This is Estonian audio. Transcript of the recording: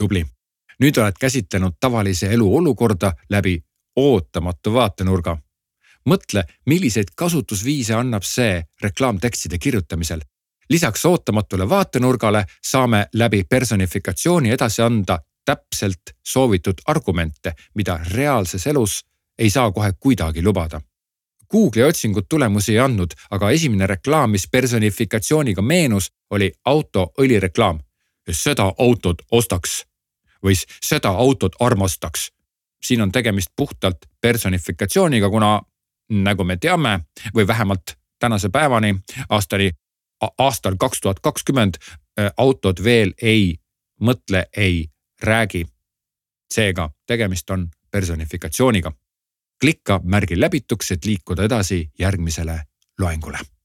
tubli. nüüd oled käsitlenud tavalise elu olukorda läbi ootamatu vaatenurga. mõtle, milliseid kasutusviise annab see reklaamtekstide kirjutamisel. lisaks ootamatule vaatenurgale saame läbi personifikatsiooni edasi anda täpselt soovitud argumente, mida reaalses elus ei saa kohe kuidagi lubada. Google'i otsingud tulemusi ei andnud, aga esimene reklaam, mis personifikatsiooniga meenus, oli auto õlireklaam. seda autot ostaks või seda autot armastaks. siin on tegemist puhtalt personifikatsiooniga, kuna nagu me teame või vähemalt tänase päevani aastani, aastal kaks tuhat kakskümmend autod veel ei mõtle, ei räägi. seega tegemist on personifikatsiooniga. klikka märgi läbituks, et liikuda edasi järgmisele loengule